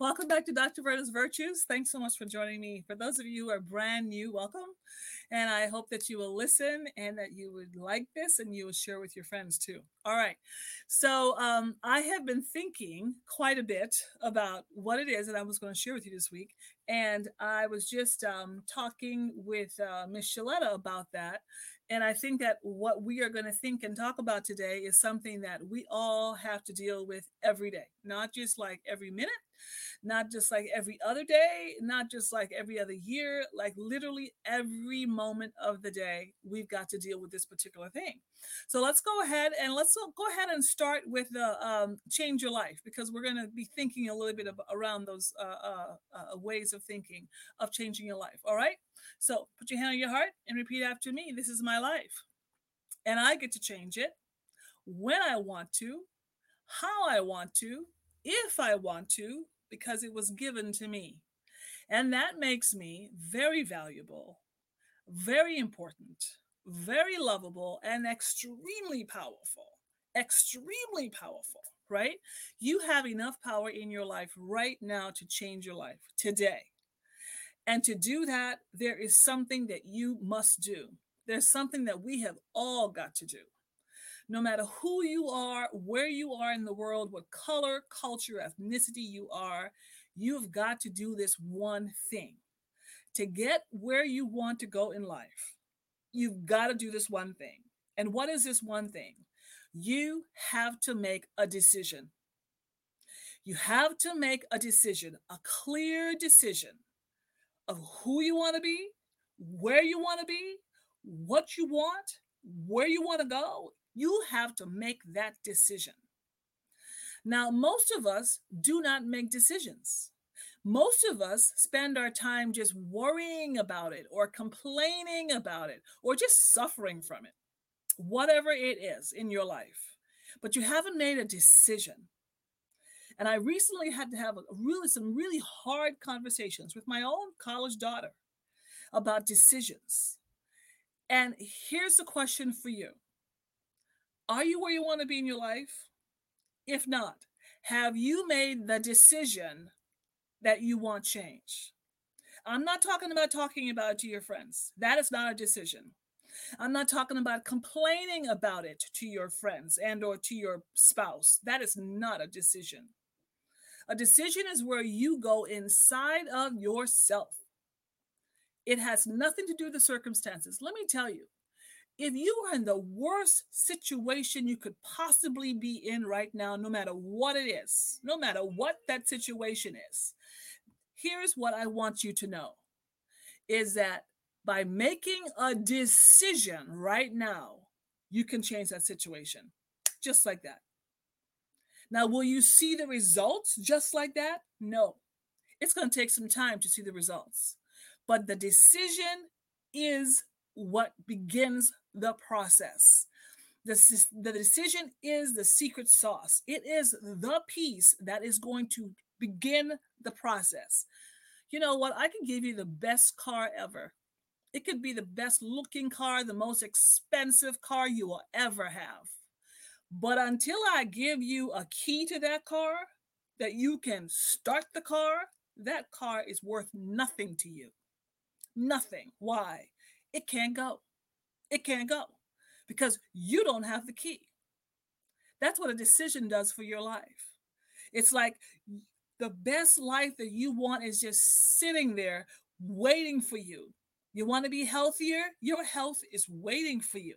Welcome back to Dr. Verna's Virtues. Thanks so much for joining me. For those of you who are brand new, welcome. And I hope that you will listen and that you would like this and you will share with your friends too. All right. So um, I have been thinking quite a bit about what it is that I was going to share with you this week. And I was just um, talking with uh, Miss Shaletta about that. And I think that what we are going to think and talk about today is something that we all have to deal with every day, not just like every minute, not just like every other day, not just like every other year, like literally every moment of the day, we've got to deal with this particular thing. So let's go ahead and let's go ahead and start with the um, change your life because we're going to be thinking a little bit of, around those uh, uh, uh, ways of thinking of changing your life. All right. So put your hand on your heart and repeat after me. This is my life, and I get to change it when I want to, how I want to, if I want to, because it was given to me. And that makes me very valuable, very important, very lovable, and extremely powerful. Extremely powerful, right? You have enough power in your life right now to change your life today. And to do that, there is something that you must do. There's something that we have all got to do no matter who you are, where you are in the world, what color, culture, ethnicity you are, you've got to do this one thing. To get where you want to go in life, you've got to do this one thing. And what is this one thing? You have to make a decision. You have to make a decision, a clear decision of who you want to be, where you want to be, what you want, where you want to go, you have to make that decision. Now, most of us do not make decisions. Most of us spend our time just worrying about it or complaining about it or just suffering from it, whatever it is in your life. But you haven't made a decision. And I recently had to have a, really some really hard conversations with my own college daughter about decisions. And here's the question for you are you where you want to be in your life? If not, have you made the decision that you want change? I'm not talking about talking about it to your friends. That is not a decision. I'm not talking about complaining about it to your friends and or to your spouse. That is not a decision. A decision is where you go inside of yourself. It has nothing to do with the circumstances. Let me tell you, if you are in the worst situation you could possibly be in right now, no matter what it is, no matter what that situation is, here's what I want you to know is that by making a decision right now, you can change that situation just like that. Now, will you see the results just like that? No. It's going to take some time to see the results. But the decision is what begins the process. The, the decision is the secret sauce. It is the piece that is going to begin the process. You know what? I can give you the best car ever. It could be the best looking car, the most expensive car you will ever have. But until I give you a key to that car, that you can start the car, that car is worth nothing to you. Nothing. Why? It can't go. It can't go because you don't have the key. That's what a decision does for your life. It's like the best life that you want is just sitting there waiting for you. You want to be healthier? Your health is waiting for you.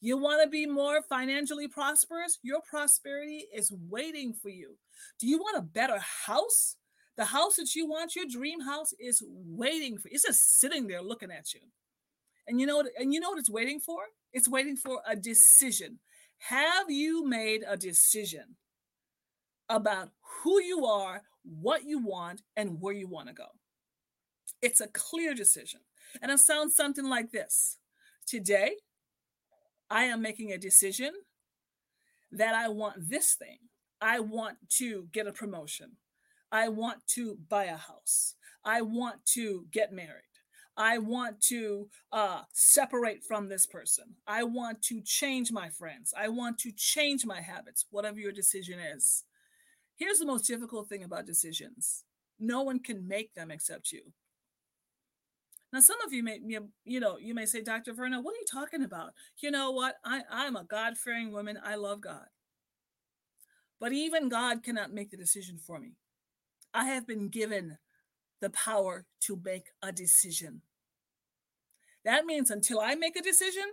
You want to be more financially prosperous? Your prosperity is waiting for you. Do you want a better house? The house that you want, your dream house, is waiting for you. It's just sitting there looking at you. And you know, and you know what it's waiting for? It's waiting for a decision. Have you made a decision about who you are, what you want, and where you want to go? It's a clear decision. And it sounds something like this Today, I am making a decision that I want this thing. I want to get a promotion. I want to buy a house. I want to get married. I want to uh, separate from this person. I want to change my friends. I want to change my habits, whatever your decision is. Here's the most difficult thing about decisions no one can make them except you. Now, some of you may, you know, you may say, Dr. Verna, what are you talking about? You know what? I, I'm a God fearing woman. I love God. But even God cannot make the decision for me. I have been given the power to make a decision. That means until I make a decision,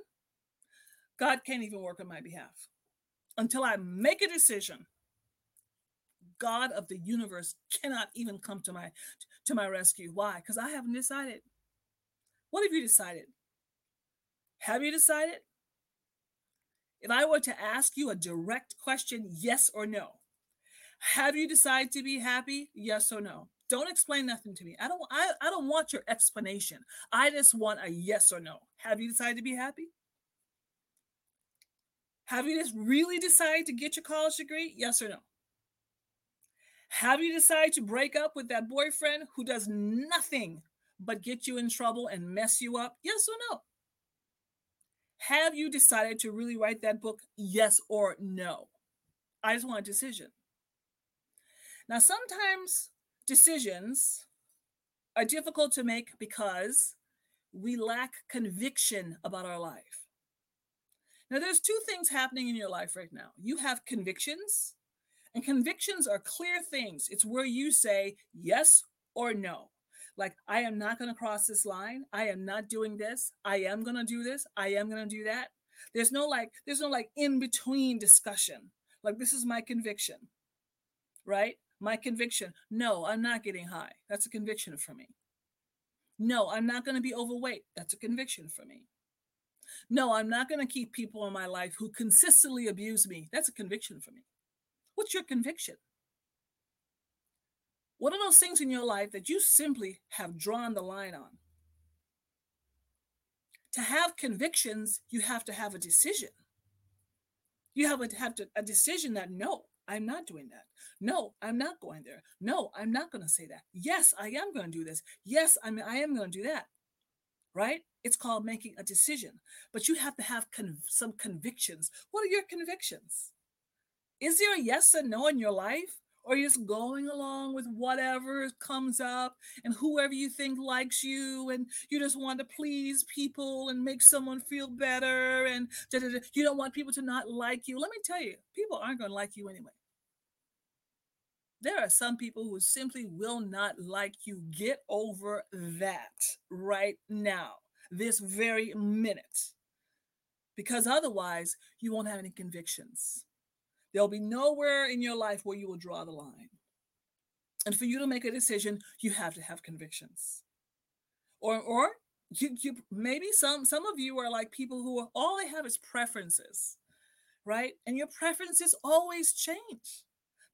God can't even work on my behalf. Until I make a decision, God of the universe cannot even come to my to my rescue. Why? Because I haven't decided. What have you decided? Have you decided? If I were to ask you a direct question, yes or no, have you decided to be happy? Yes or no? Don't explain nothing to me. I don't I, I don't want your explanation. I just want a yes or no. Have you decided to be happy? Have you just really decided to get your college degree? Yes or no? Have you decided to break up with that boyfriend who does nothing but get you in trouble and mess you up? Yes or no? Have you decided to really write that book? Yes or no? I just want a decision. Now, sometimes decisions are difficult to make because we lack conviction about our life. Now, there's two things happening in your life right now. You have convictions, and convictions are clear things. It's where you say yes or no. Like, I am not going to cross this line. I am not doing this. I am going to do this. I am going to do that. There's no like, there's no like in between discussion. Like, this is my conviction, right? My conviction. No, I'm not getting high. That's a conviction for me. No, I'm not going to be overweight. That's a conviction for me. No, I'm not going to keep people in my life who consistently abuse me. That's a conviction for me. What's your conviction? What are those things in your life that you simply have drawn the line on? To have convictions, you have to have a decision. You have to have to, a decision that no, I'm not doing that. No, I'm not going there. No, I'm not going to say that. Yes, I am going to do this. Yes, I mean, I am going to do that. Right? It's called making a decision. But you have to have con- some convictions. What are your convictions? Is there a yes and no in your life? Or you're just going along with whatever comes up and whoever you think likes you and you just want to please people and make someone feel better and you don't want people to not like you. Let me tell you people aren't going to like you anyway. There are some people who simply will not like you. Get over that right now this very minute because otherwise you won't have any convictions There'll be nowhere in your life where you will draw the line. And for you to make a decision, you have to have convictions. Or, or you, you maybe some some of you are like people who are, all they have is preferences, right? And your preferences always change.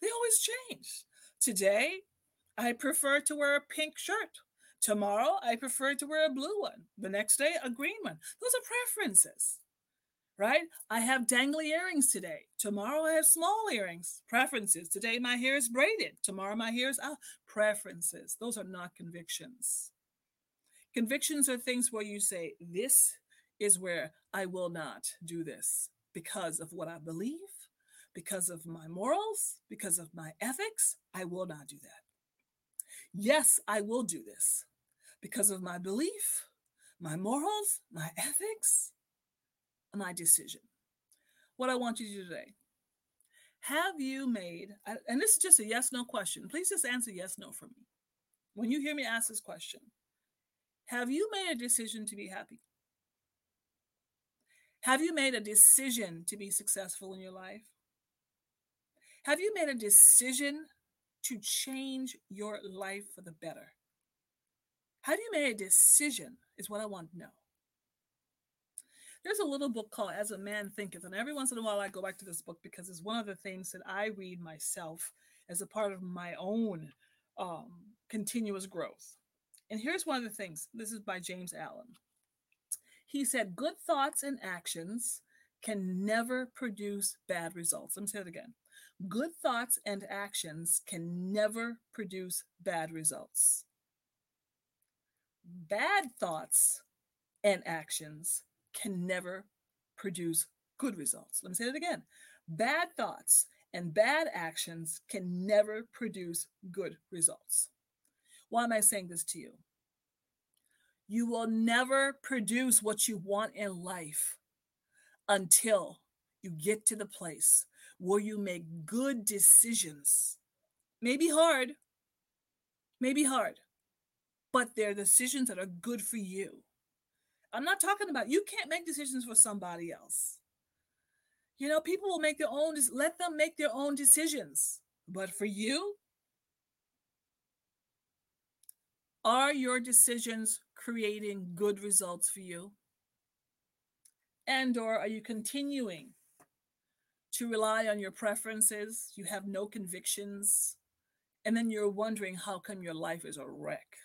They always change. Today, I prefer to wear a pink shirt. Tomorrow, I prefer to wear a blue one. The next day, a green one. Those are preferences right? I have dangly earrings today. Tomorrow I have small earrings. Preferences. Today my hair is braided. Tomorrow my hair is out. Preferences. Those are not convictions. Convictions are things where you say, This is where I will not do this because of what I believe, because of my morals, because of my ethics. I will not do that. Yes, I will do this because of my belief, my morals, my ethics, my decision. What I want you to do today. Have you made, and this is just a yes no question. Please just answer yes no for me. When you hear me ask this question, have you made a decision to be happy? Have you made a decision to be successful in your life? Have you made a decision to change your life for the better? Have you made a decision? Is what I want to know. There's a little book called As a Man Thinketh, and every once in a while I go back to this book because it's one of the things that I read myself as a part of my own um, continuous growth. And here's one of the things this is by James Allen. He said, Good thoughts and actions can never produce bad results. Let me say it again. Good thoughts and actions can never produce bad results. Bad thoughts and actions can never produce good results. Let me say it again. Bad thoughts and bad actions can never produce good results. Why am I saying this to you? You will never produce what you want in life until you get to the place where you make good decisions. Maybe hard, maybe hard, but they're decisions that are good for you. I'm not talking about you can't make decisions for somebody else. You know, people will make their own, let them make their own decisions. But for you, are your decisions creating good results for you? And or are you continuing to rely on your preferences? You have no convictions. And then you're wondering how come your life is a wreck.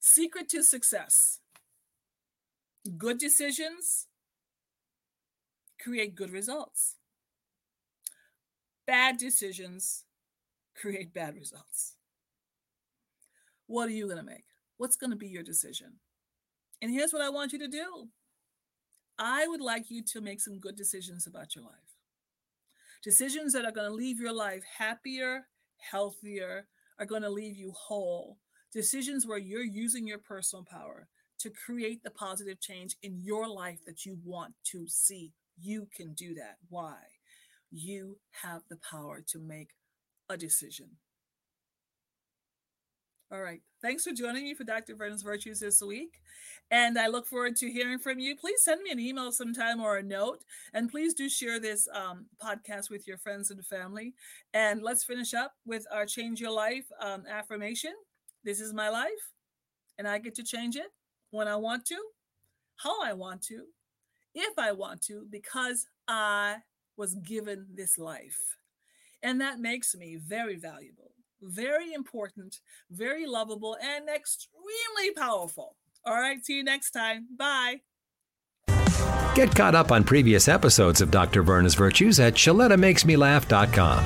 Secret to success. Good decisions create good results. Bad decisions create bad results. What are you going to make? What's going to be your decision? And here's what I want you to do I would like you to make some good decisions about your life. Decisions that are going to leave your life happier, healthier, are going to leave you whole. Decisions where you're using your personal power to create the positive change in your life that you want to see. You can do that. Why? You have the power to make a decision. All right. Thanks for joining me for Dr. Verna's Virtues this week. And I look forward to hearing from you. Please send me an email sometime or a note. And please do share this um, podcast with your friends and family. And let's finish up with our Change Your Life um, affirmation. This is my life, and I get to change it when I want to, how I want to, if I want to, because I was given this life. And that makes me very valuable very important, very lovable, and extremely powerful. All right, see you next time. Bye. Get caught up on previous episodes of Dr. Verna's Virtues at ShalettaMakesMeLaugh.com.